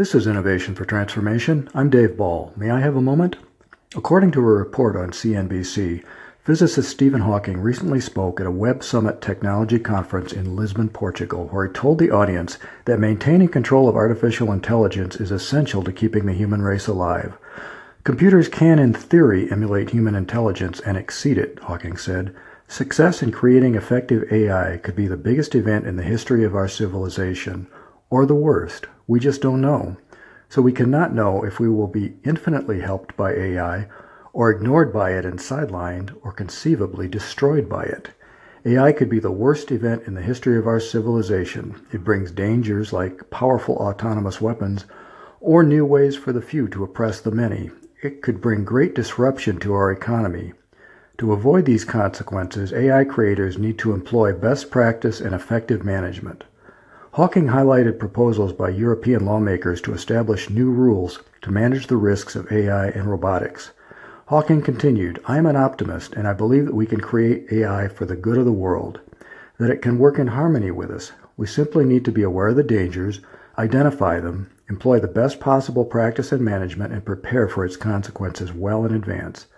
This is Innovation for Transformation. I'm Dave Ball. May I have a moment? According to a report on CNBC, physicist Stephen Hawking recently spoke at a Web Summit technology conference in Lisbon, Portugal, where he told the audience that maintaining control of artificial intelligence is essential to keeping the human race alive. Computers can, in theory, emulate human intelligence and exceed it, Hawking said. Success in creating effective AI could be the biggest event in the history of our civilization, or the worst. We just don't know. So we cannot know if we will be infinitely helped by AI, or ignored by it and sidelined, or conceivably destroyed by it. AI could be the worst event in the history of our civilization. It brings dangers like powerful autonomous weapons or new ways for the few to oppress the many. It could bring great disruption to our economy. To avoid these consequences, AI creators need to employ best practice and effective management. Hawking highlighted proposals by European lawmakers to establish new rules to manage the risks of AI and robotics. Hawking continued, I am an optimist and I believe that we can create AI for the good of the world, that it can work in harmony with us. We simply need to be aware of the dangers, identify them, employ the best possible practice and management, and prepare for its consequences well in advance.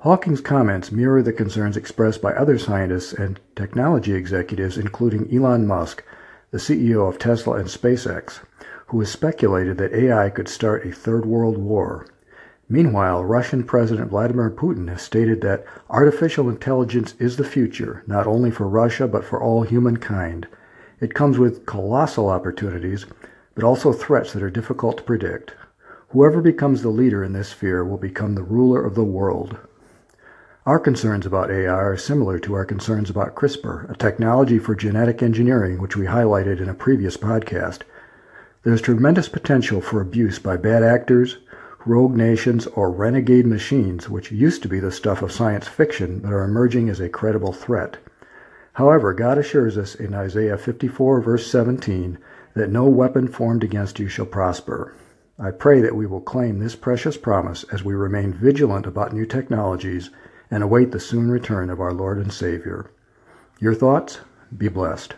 Hawking's comments mirror the concerns expressed by other scientists and technology executives, including Elon Musk, the CEO of Tesla and SpaceX, who has speculated that AI could start a third world war. Meanwhile, Russian President Vladimir Putin has stated that artificial intelligence is the future, not only for Russia, but for all humankind. It comes with colossal opportunities, but also threats that are difficult to predict. Whoever becomes the leader in this sphere will become the ruler of the world. Our concerns about AI are similar to our concerns about CRISPR, a technology for genetic engineering which we highlighted in a previous podcast. There's tremendous potential for abuse by bad actors, rogue nations, or renegade machines, which used to be the stuff of science fiction but are emerging as a credible threat. However, God assures us in Isaiah 54, verse 17, that no weapon formed against you shall prosper. I pray that we will claim this precious promise as we remain vigilant about new technologies and await the soon return of our Lord and Savior. Your thoughts? Be blessed.